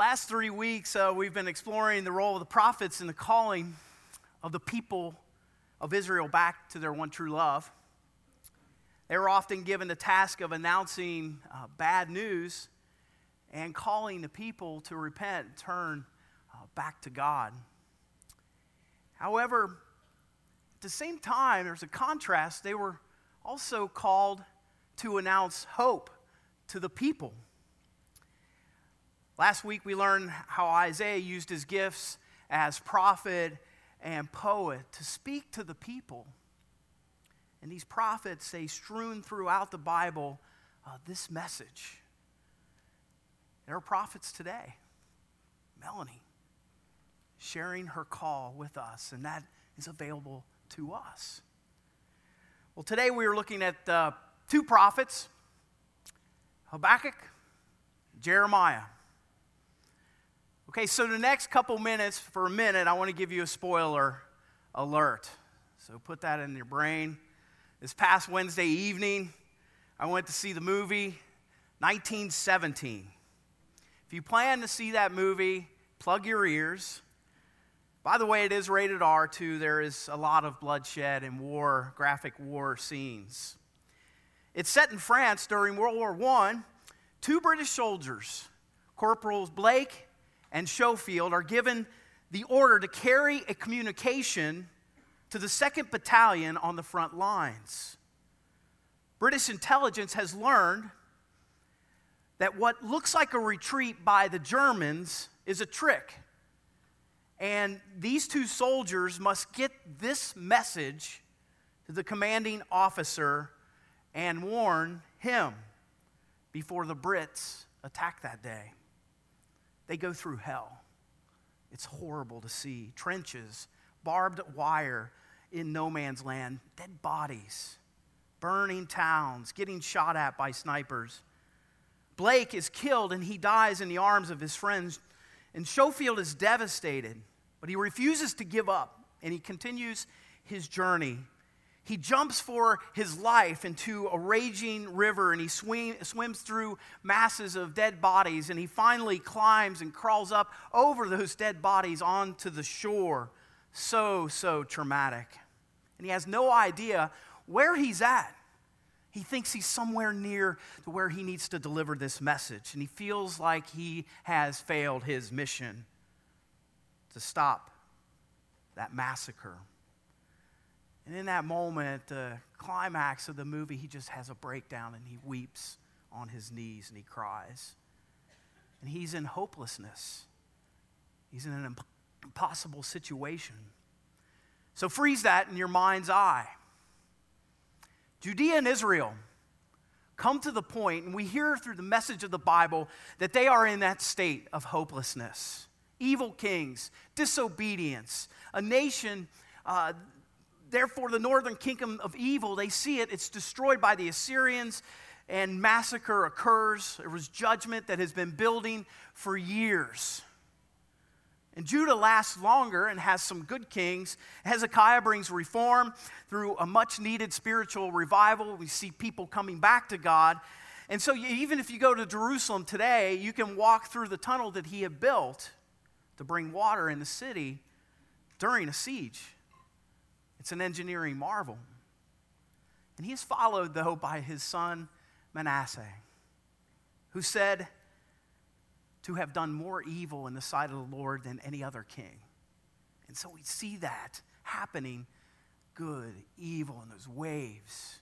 last three weeks, uh, we've been exploring the role of the prophets in the calling of the people of Israel back to their one true love. They were often given the task of announcing uh, bad news and calling the people to repent and turn uh, back to God. However, at the same time, there's a contrast. They were also called to announce hope to the people. Last week, we learned how Isaiah used his gifts as prophet and poet to speak to the people. And these prophets, they strewn throughout the Bible uh, this message. There are prophets today. Melanie sharing her call with us, and that is available to us. Well, today we are looking at uh, two prophets Habakkuk, Jeremiah. Okay, so the next couple minutes, for a minute, I want to give you a spoiler alert. So put that in your brain. This past Wednesday evening, I went to see the movie 1917. If you plan to see that movie, plug your ears. By the way, it is rated R too. There is a lot of bloodshed and war, graphic war scenes. It's set in France during World War I. Two British soldiers, Corporals Blake and Schofield are given the order to carry a communication to the 2nd Battalion on the front lines. British intelligence has learned that what looks like a retreat by the Germans is a trick. And these two soldiers must get this message to the commanding officer and warn him before the Brits attack that day. They go through hell. It's horrible to see. Trenches, barbed wire in no man's land, dead bodies, burning towns, getting shot at by snipers. Blake is killed and he dies in the arms of his friends. And Schofield is devastated, but he refuses to give up and he continues his journey he jumps for his life into a raging river and he swims through masses of dead bodies and he finally climbs and crawls up over those dead bodies onto the shore. So, so traumatic. And he has no idea where he's at. He thinks he's somewhere near to where he needs to deliver this message, and he feels like he has failed his mission to stop that massacre. And in that moment, the climax of the movie, he just has a breakdown and he weeps on his knees and he cries. And he's in hopelessness, he's in an impossible situation. So freeze that in your mind's eye. Judea and Israel come to the point, and we hear through the message of the Bible that they are in that state of hopelessness. Evil kings, disobedience, a nation uh, therefore, the northern kingdom of evil, they see it, it's destroyed by the Assyrians, and massacre occurs. There was judgment that has been building for years. And Judah lasts longer and has some good kings. Hezekiah brings reform through a much needed spiritual revival. We see people coming back to God. And so, even if you go to Jerusalem today, you can walk through the tunnel that he had built to bring water in the city during a siege. It's an engineering marvel. And he is followed, though, by his son Manasseh, who said to have done more evil in the sight of the Lord than any other king. And so we see that happening good, evil, in those waves.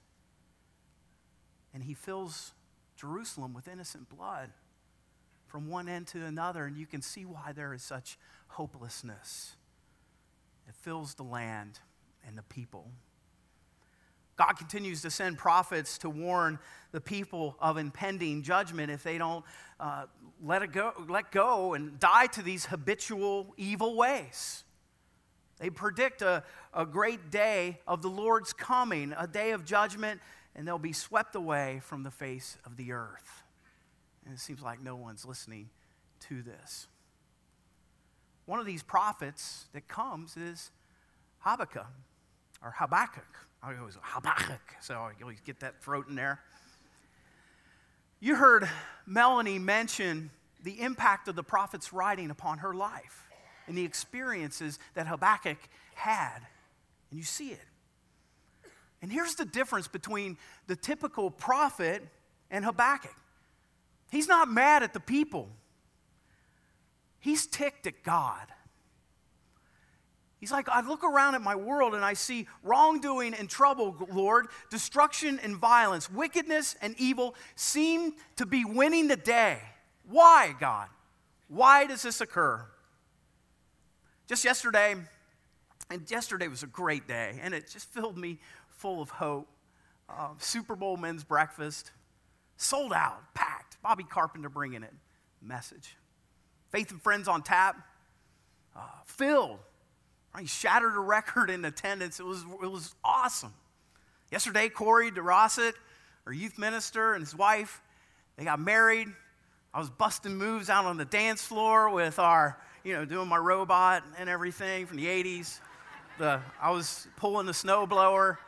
And he fills Jerusalem with innocent blood from one end to another, and you can see why there is such hopelessness. It fills the land and the people. God continues to send prophets to warn the people of impending judgment if they don't uh, let, it go, let go and die to these habitual evil ways. They predict a, a great day of the Lord's coming, a day of judgment, and they'll be swept away from the face of the earth. And it seems like no one's listening to this. One of these prophets that comes is Habakkuk or Habakkuk. I always Habakkuk, so I always get that throat in there. You heard Melanie mention the impact of the prophet's writing upon her life and the experiences that Habakkuk had. And you see it. And here's the difference between the typical prophet and Habakkuk he's not mad at the people, he's ticked at God. He's like, I look around at my world and I see wrongdoing and trouble, Lord, destruction and violence, wickedness and evil seem to be winning the day. Why, God? Why does this occur? Just yesterday, and yesterday was a great day, and it just filled me full of hope. Uh, Super Bowl men's breakfast, sold out, packed. Bobby Carpenter bringing it. Message. Faith and Friends on tap, uh, filled. He shattered a record in attendance. It was, it was awesome. Yesterday, Corey DeRosset, our youth minister, and his wife, they got married. I was busting moves out on the dance floor with our, you know, doing my robot and everything from the 80s. The, I was pulling the snowblower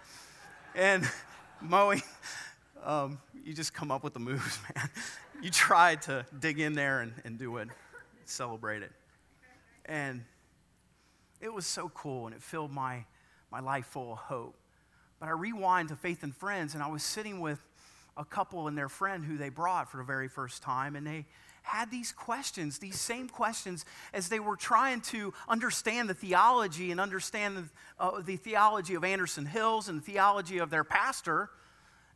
and mowing. Um, you just come up with the moves, man. You try to dig in there and, and do it, celebrate it. And it was so cool and it filled my, my life full of hope. But I rewind to Faith and Friends, and I was sitting with a couple and their friend who they brought for the very first time, and they had these questions, these same questions, as they were trying to understand the theology and understand the, uh, the theology of Anderson Hills and the theology of their pastor.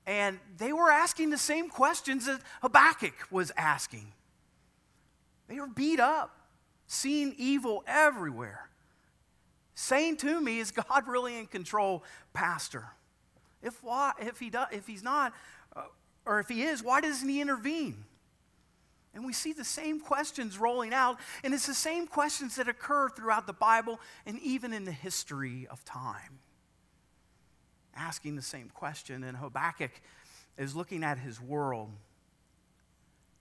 And they were asking the same questions that Habakkuk was asking. They were beat up, seeing evil everywhere saying to me, Is God really in control, Pastor? If, why, if, he does, if he's not, uh, or if he is, why doesn't he intervene? And we see the same questions rolling out, and it's the same questions that occur throughout the Bible and even in the history of time. Asking the same question, and Habakkuk is looking at his world,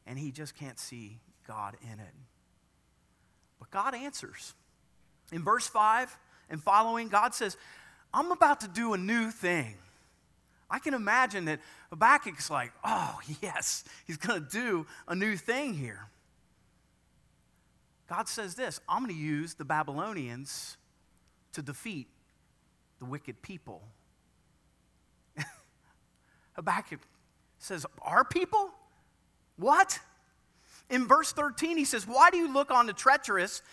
and he just can't see God in it. But God answers. In verse 5 and following, God says, I'm about to do a new thing. I can imagine that Habakkuk's like, oh, yes, he's going to do a new thing here. God says this I'm going to use the Babylonians to defeat the wicked people. Habakkuk says, Our people? What? In verse 13, he says, Why do you look on the treacherous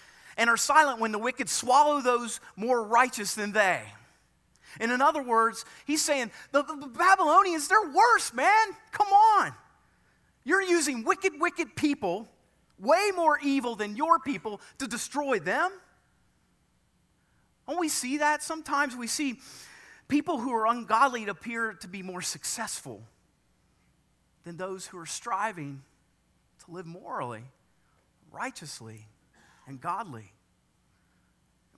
and are silent when the wicked swallow those more righteous than they. And in other words, he's saying, the, the, Babylonians, they're worse, man. Come on. You're using wicked, wicked people, way more evil than your people, to destroy them. Don't we see that? Sometimes we see people who are ungodly appear to be more successful than those who are striving to live morally, righteously and godly.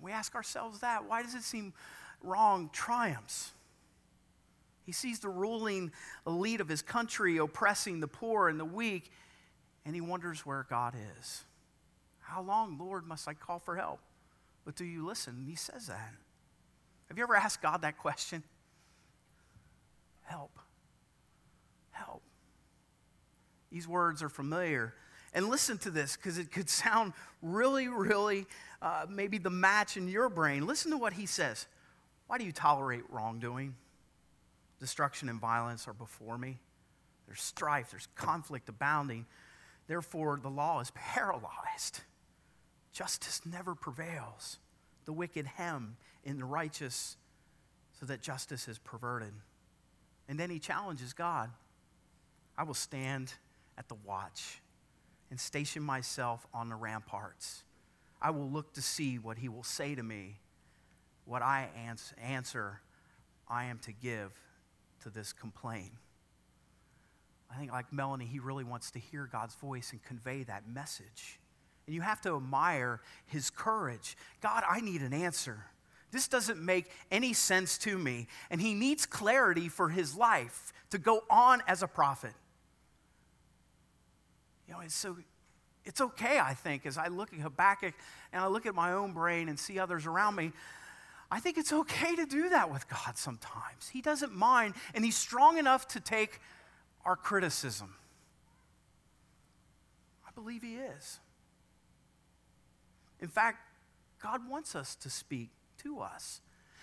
We ask ourselves that. Why does it seem wrong triumphs? He sees the ruling elite of his country oppressing the poor and the weak, and he wonders where God is. How long, Lord, must I call for help? But do you listen? He says that. Have you ever asked God that question? Help. Help. These words are familiar and listen to this because it could sound really, really uh, maybe the match in your brain. Listen to what he says. Why do you tolerate wrongdoing? Destruction and violence are before me. There's strife, there's conflict abounding. Therefore, the law is paralyzed. Justice never prevails. The wicked hem in the righteous so that justice is perverted. And then he challenges God I will stand at the watch and station myself on the ramparts. I will look to see what he will say to me, what I answer I am to give to this complaint. I think, like Melanie, he really wants to hear God's voice and convey that message. And you have to admire his courage. God, I need an answer. This doesn't make any sense to me. And he needs clarity for his life to go on as a prophet. You know, so it's okay, I think, as I look at Habakkuk and I look at my own brain and see others around me. I think it's okay to do that with God sometimes. He doesn't mind, and He's strong enough to take our criticism. I believe He is. In fact, God wants us to speak to us.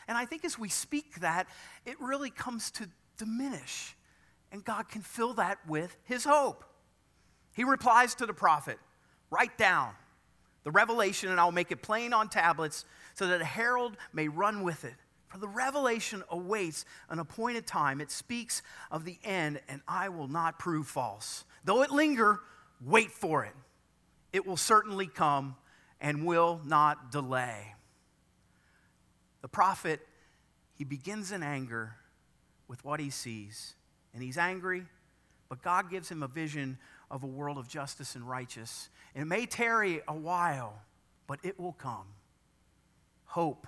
And I think as we speak that, it really comes to diminish. And God can fill that with His hope. He replies to the prophet Write down the revelation, and I'll make it plain on tablets so that a herald may run with it. For the revelation awaits an appointed time. It speaks of the end, and I will not prove false. Though it linger, wait for it. It will certainly come and will not delay. The prophet, he begins in anger with what he sees, and he's angry, but God gives him a vision of a world of justice and righteous. It may tarry a while, but it will come. Hope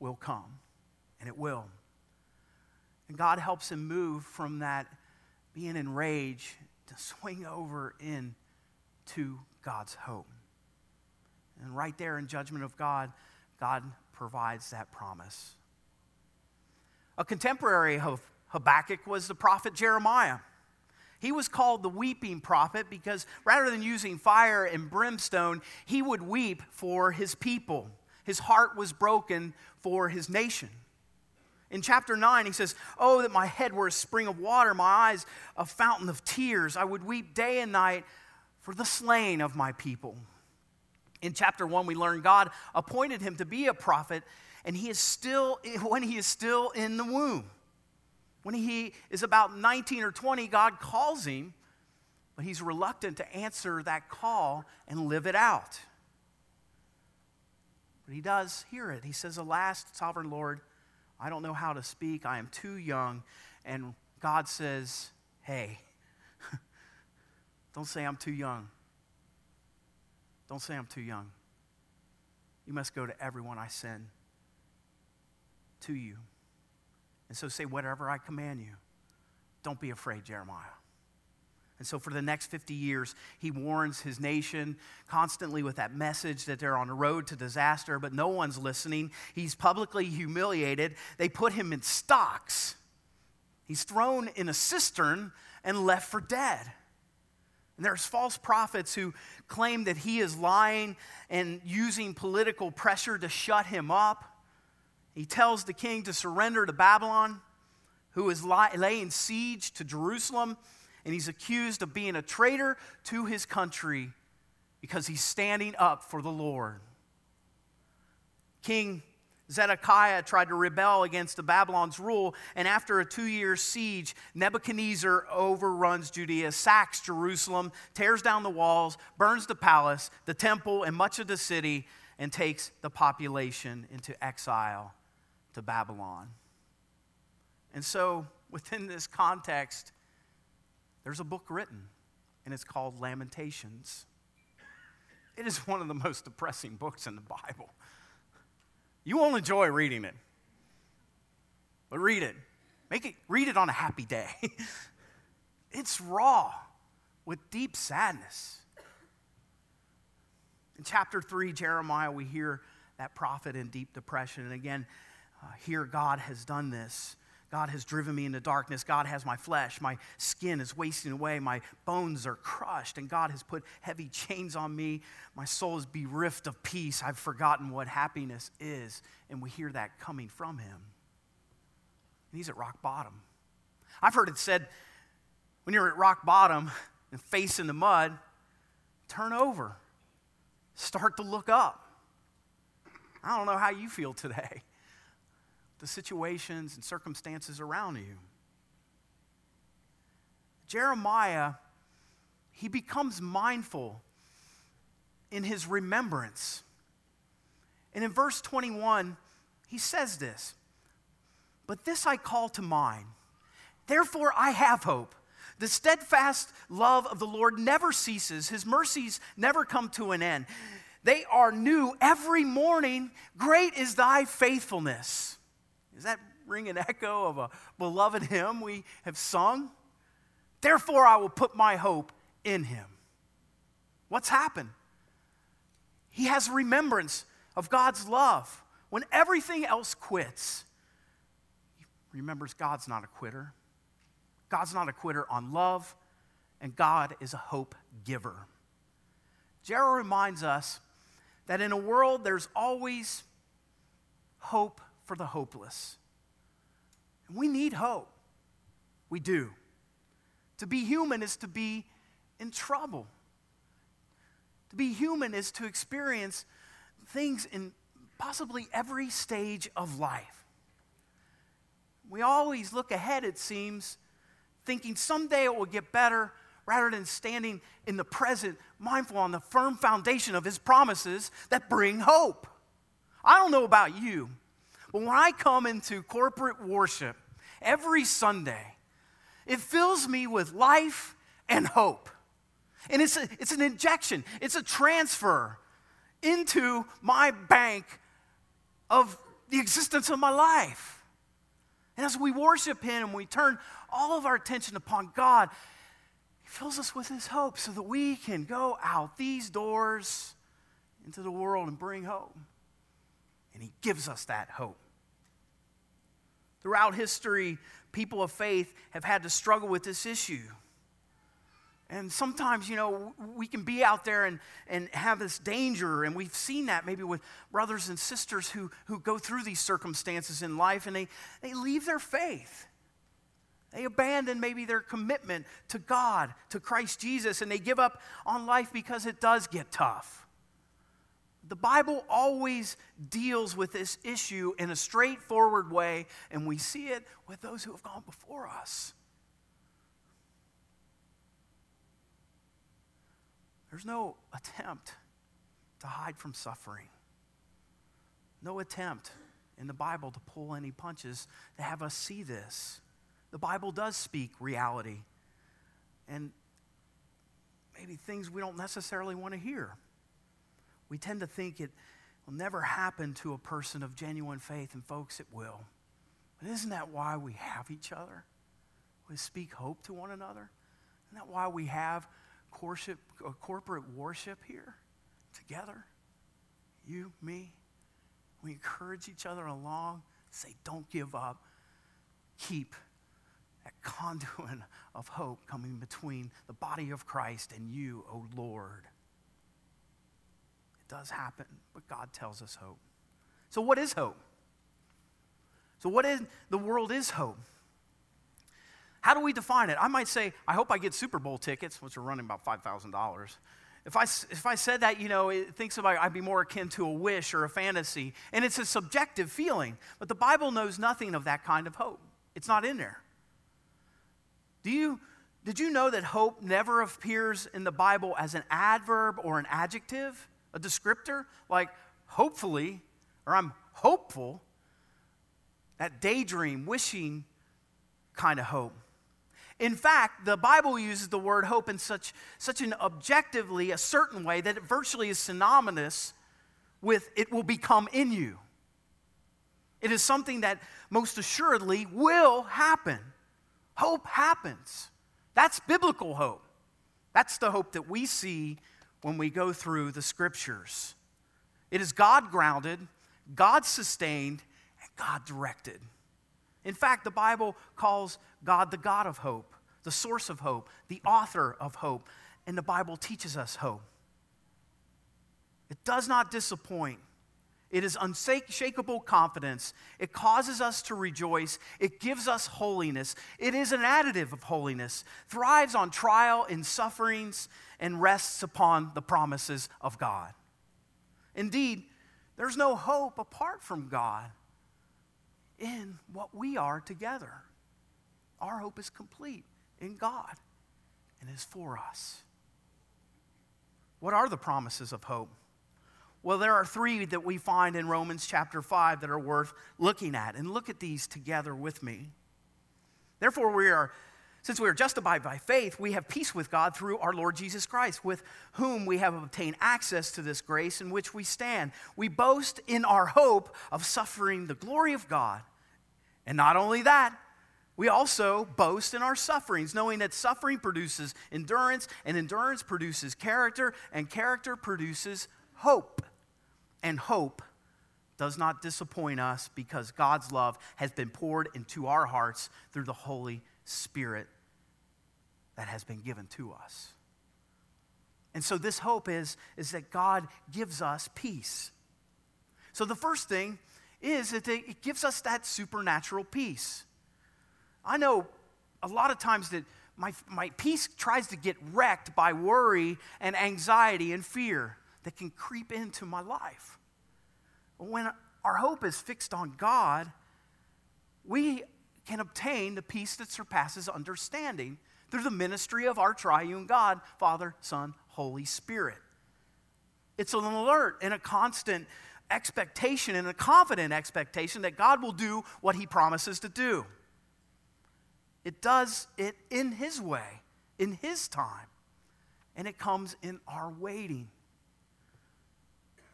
will come, and it will. And God helps him move from that being in rage to swing over into God's hope. And right there in judgment of God, God provides that promise. A contemporary of Habakkuk was the prophet Jeremiah. He was called the weeping prophet because rather than using fire and brimstone, he would weep for his people. His heart was broken for his nation. In chapter 9, he says, Oh, that my head were a spring of water, my eyes a fountain of tears. I would weep day and night for the slain of my people. In chapter 1, we learn God appointed him to be a prophet, and he is still, when he is still in the womb. When he is about 19 or 20, God calls him, but he's reluctant to answer that call and live it out. But he does hear it. He says, Alas, sovereign Lord, I don't know how to speak. I am too young. And God says, Hey, don't say I'm too young. Don't say I'm too young. You must go to everyone I send to you. And so say, whatever I command you. Don't be afraid, Jeremiah. And so, for the next 50 years, he warns his nation constantly with that message that they're on the road to disaster, but no one's listening. He's publicly humiliated. They put him in stocks. He's thrown in a cistern and left for dead. And there's false prophets who claim that he is lying and using political pressure to shut him up. He tells the king to surrender to Babylon, who is laying siege to Jerusalem, and he's accused of being a traitor to his country because he's standing up for the Lord. King Zedekiah tried to rebel against the Babylon's rule, and after a two year siege, Nebuchadnezzar overruns Judea, sacks Jerusalem, tears down the walls, burns the palace, the temple, and much of the city, and takes the population into exile to Babylon. And so, within this context, there's a book written, and it's called Lamentations. It is one of the most depressing books in the Bible. You won't enjoy reading it. But read it. Make it read it on a happy day. it's raw with deep sadness. In chapter 3, Jeremiah, we hear that prophet in deep depression. And again, uh, here God has done this. God has driven me into darkness. God has my flesh. My skin is wasting away. My bones are crushed. And God has put heavy chains on me. My soul is bereft of peace. I've forgotten what happiness is. And we hear that coming from Him. And He's at rock bottom. I've heard it said when you're at rock bottom and face in the mud, turn over, start to look up. I don't know how you feel today the situations and circumstances around you. Jeremiah, he becomes mindful in his remembrance. And in verse 21, he says this But this I call to mind. Therefore, I have hope. The steadfast love of the Lord never ceases, his mercies never come to an end. They are new every morning. Great is thy faithfulness. Does that ring an echo of a beloved hymn we have sung? Therefore, I will put my hope in him. What's happened? He has remembrance of God's love. When everything else quits, he remembers God's not a quitter. God's not a quitter on love, and God is a hope giver. Gerald reminds us that in a world there's always hope for the hopeless. We need hope. We do. To be human is to be in trouble. To be human is to experience things in possibly every stage of life. We always look ahead, it seems, thinking someday it will get better rather than standing in the present, mindful on the firm foundation of His promises that bring hope. I don't know about you, but when I come into corporate worship every Sunday, it fills me with life and hope. And it's, a, it's an injection, it's a transfer into my bank of the existence of my life. And as we worship Him and we turn all of our attention upon God, He fills us with His hope so that we can go out these doors into the world and bring hope. And He gives us that hope. Throughout history, people of faith have had to struggle with this issue. And sometimes, you know, we can be out there and, and have this danger, and we've seen that maybe with brothers and sisters who, who go through these circumstances in life and they, they leave their faith. They abandon maybe their commitment to God, to Christ Jesus, and they give up on life because it does get tough. The Bible always deals with this issue in a straightforward way, and we see it with those who have gone before us. There's no attempt to hide from suffering, no attempt in the Bible to pull any punches to have us see this. The Bible does speak reality and maybe things we don't necessarily want to hear. We tend to think it will never happen to a person of genuine faith, and folks, it will. But isn't that why we have each other? We speak hope to one another. Isn't that why we have corporate, uh, corporate worship here together? You, me. We encourage each other along, say, don't give up. Keep that conduit of hope coming between the body of Christ and you, O oh Lord. Does happen, but God tells us hope. So, what is hope? So, what in the world is hope? How do we define it? I might say, I hope I get Super Bowl tickets, which are running about $5,000. If I, if I said that, you know, it thinks about I'd be more akin to a wish or a fantasy. And it's a subjective feeling. But the Bible knows nothing of that kind of hope. It's not in there. Do you, did you know that hope never appears in the Bible as an adverb or an adjective, a descriptor? Like, hopefully, or I'm hopeful, that daydream, wishing kind of hope. In fact, the Bible uses the word hope in such, such an objectively, a certain way that it virtually is synonymous with it will become in you. It is something that most assuredly will happen. Hope happens. That's biblical hope. That's the hope that we see when we go through the scriptures. It is God grounded, God sustained, and God directed. In fact, the Bible calls God the God of hope, the source of hope, the author of hope, and the Bible teaches us hope. It does not disappoint. It is unshakable confidence. It causes us to rejoice. It gives us holiness. It is an additive of holiness, thrives on trial and sufferings, and rests upon the promises of God. Indeed, there's no hope apart from God in what we are together. Our hope is complete in God and is for us. What are the promises of hope? Well, there are three that we find in Romans chapter 5 that are worth looking at. And look at these together with me. Therefore, we are, since we are justified by faith, we have peace with God through our Lord Jesus Christ, with whom we have obtained access to this grace in which we stand. We boast in our hope of suffering the glory of God. And not only that, we also boast in our sufferings, knowing that suffering produces endurance, and endurance produces character, and character produces hope. And hope does not disappoint us because God's love has been poured into our hearts through the Holy Spirit that has been given to us. And so this hope is, is that God gives us peace. So the first thing is that it gives us that supernatural peace. I know a lot of times that my, my peace tries to get wrecked by worry and anxiety and fear that can creep into my life. When our hope is fixed on God, we can obtain the peace that surpasses understanding through the ministry of our triune God, Father, Son, Holy Spirit. It's an alert and a constant expectation and a confident expectation that God will do what He promises to do. It does it in His way, in His time, and it comes in our waiting.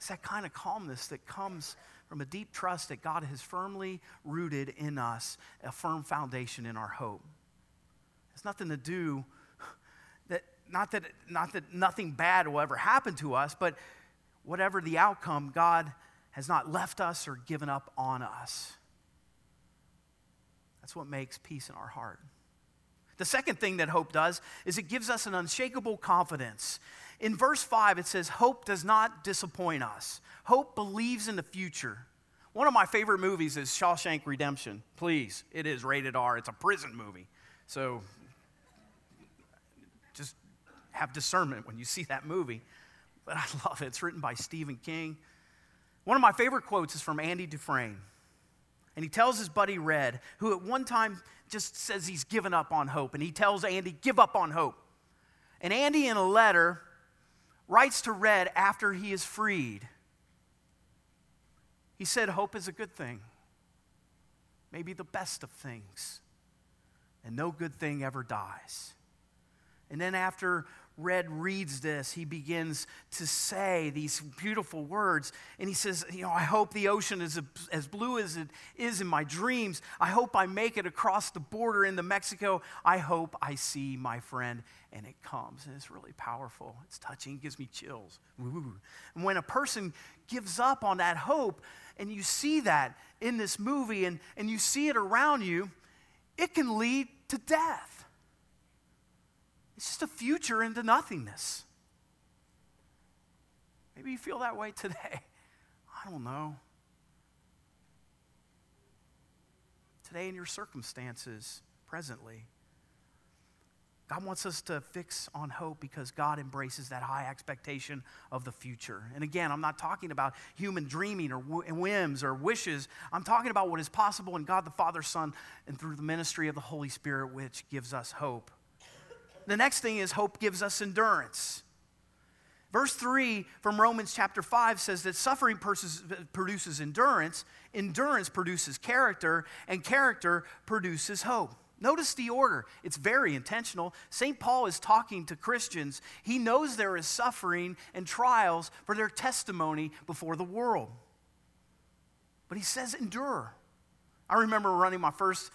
It's that kind of calmness that comes from a deep trust that God has firmly rooted in us, a firm foundation in our hope. It's nothing to do that not that not that nothing bad will ever happen to us, but whatever the outcome, God has not left us or given up on us. That's what makes peace in our heart. The second thing that hope does is it gives us an unshakable confidence. In verse 5, it says, Hope does not disappoint us. Hope believes in the future. One of my favorite movies is Shawshank Redemption. Please, it is rated R. It's a prison movie. So just have discernment when you see that movie. But I love it. It's written by Stephen King. One of my favorite quotes is from Andy Dufresne. And he tells his buddy Red, who at one time just says he's given up on hope. And he tells Andy, Give up on hope. And Andy, in a letter, writes to Red after he is freed. He said, Hope is a good thing, maybe the best of things, and no good thing ever dies. And then after Red reads this, he begins to say these beautiful words. And he says, You know, I hope the ocean is as blue as it is in my dreams. I hope I make it across the border into Mexico. I hope I see my friend. And it comes. And it's really powerful. It's touching. It gives me chills. Ooh. And when a person gives up on that hope, and you see that in this movie, and, and you see it around you, it can lead to death. It's just a future into nothingness. Maybe you feel that way today. I don't know. Today, in your circumstances, presently, God wants us to fix on hope because God embraces that high expectation of the future. And again, I'm not talking about human dreaming or whims or wishes. I'm talking about what is possible in God the Father, Son, and through the ministry of the Holy Spirit, which gives us hope. The next thing is hope gives us endurance. Verse 3 from Romans chapter 5 says that suffering produces endurance, endurance produces character, and character produces hope. Notice the order. It's very intentional. St. Paul is talking to Christians. He knows there is suffering and trials for their testimony before the world. But he says, endure. I remember running my first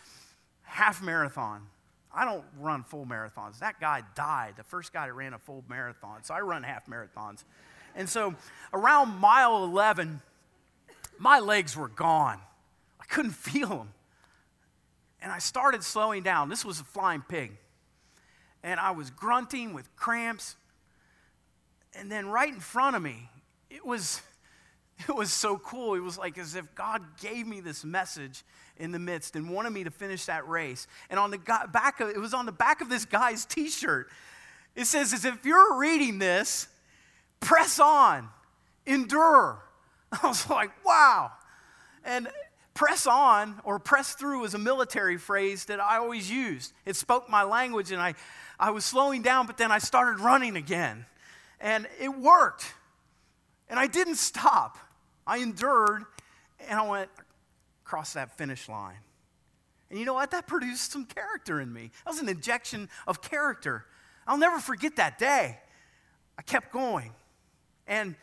half marathon. I don't run full marathons. That guy died, the first guy that ran a full marathon. So I run half marathons. And so around mile 11, my legs were gone. I couldn't feel them. And I started slowing down. This was a flying pig. And I was grunting with cramps. And then right in front of me, it was it was so cool. It was like as if God gave me this message in the midst and wanted me to finish that race. And on the back of it was on the back of this guy's t-shirt. It says, as if you're reading this, press on, endure. I was like, wow. And press on or press through is a military phrase that I always used. It spoke my language and I, I was slowing down, but then I started running again. And it worked. And I didn't stop. I endured and I went, across that finish line. And you know what? That produced some character in me. That was an injection of character. I'll never forget that day. I kept going. And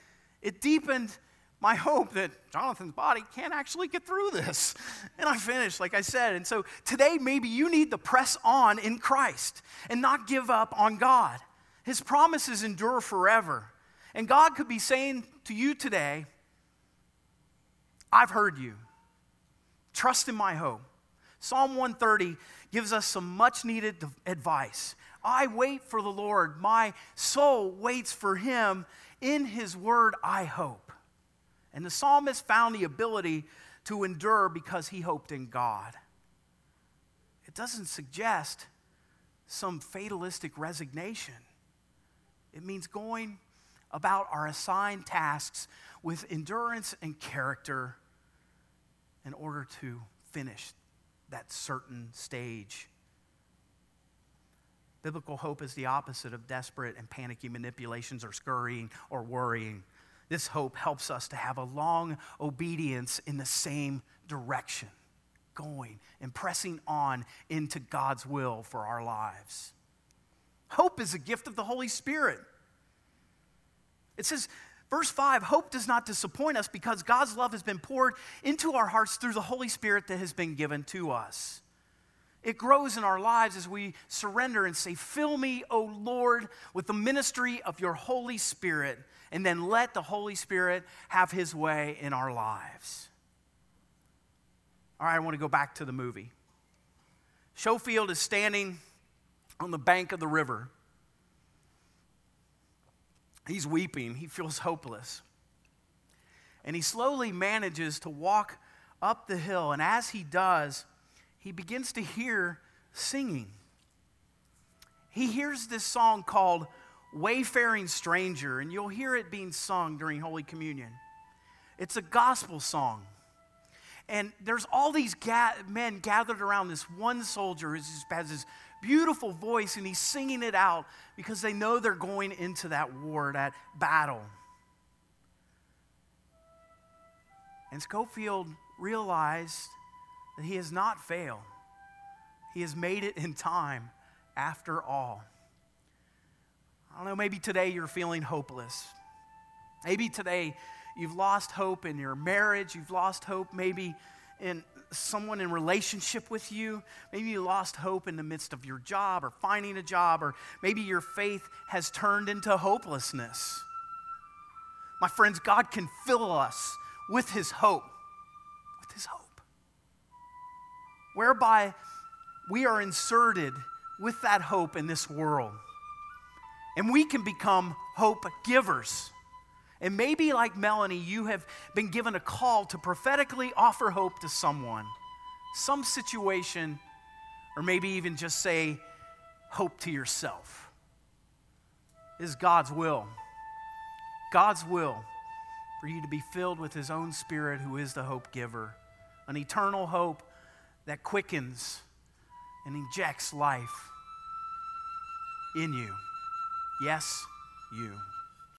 it deepened my hope that Jonathan's body can't actually get through this. And I finished, like I said. And so today, maybe you need to press on in Christ and not give up on God. His promises endure forever. And God could be saying to you today, I've heard you. Trust in my hope. Psalm 130 gives us some much needed advice. I wait for the Lord. My soul waits for him. In his word, I hope. And the psalmist found the ability to endure because he hoped in God. It doesn't suggest some fatalistic resignation, it means going about our assigned tasks with endurance and character in order to finish that certain stage. Biblical hope is the opposite of desperate and panicky manipulations or scurrying or worrying. This hope helps us to have a long obedience in the same direction, going and pressing on into God's will for our lives. Hope is a gift of the Holy Spirit. It says, verse 5 hope does not disappoint us because God's love has been poured into our hearts through the Holy Spirit that has been given to us. It grows in our lives as we surrender and say, Fill me, O Lord, with the ministry of your Holy Spirit, and then let the Holy Spirit have his way in our lives. All right, I want to go back to the movie. Schofield is standing on the bank of the river. He's weeping, he feels hopeless. And he slowly manages to walk up the hill, and as he does, he begins to hear singing. He hears this song called Wayfaring Stranger, and you'll hear it being sung during Holy Communion. It's a gospel song. And there's all these ga- men gathered around this one soldier who has this beautiful voice, and he's singing it out because they know they're going into that war, that battle. And Schofield realized that he has not failed. He has made it in time after all. I don't know, maybe today you're feeling hopeless. Maybe today you've lost hope in your marriage, you've lost hope maybe in someone in relationship with you. Maybe you lost hope in the midst of your job or finding a job, or maybe your faith has turned into hopelessness. My friends, God can fill us with His hope, with His hope whereby we are inserted with that hope in this world. And we can become hope givers. And maybe, like Melanie, you have been given a call to prophetically offer hope to someone, some situation, or maybe even just say hope to yourself. Is God's will. God's will for you to be filled with His own Spirit, who is the hope giver, an eternal hope that quickens and injects life in you. Yes, you.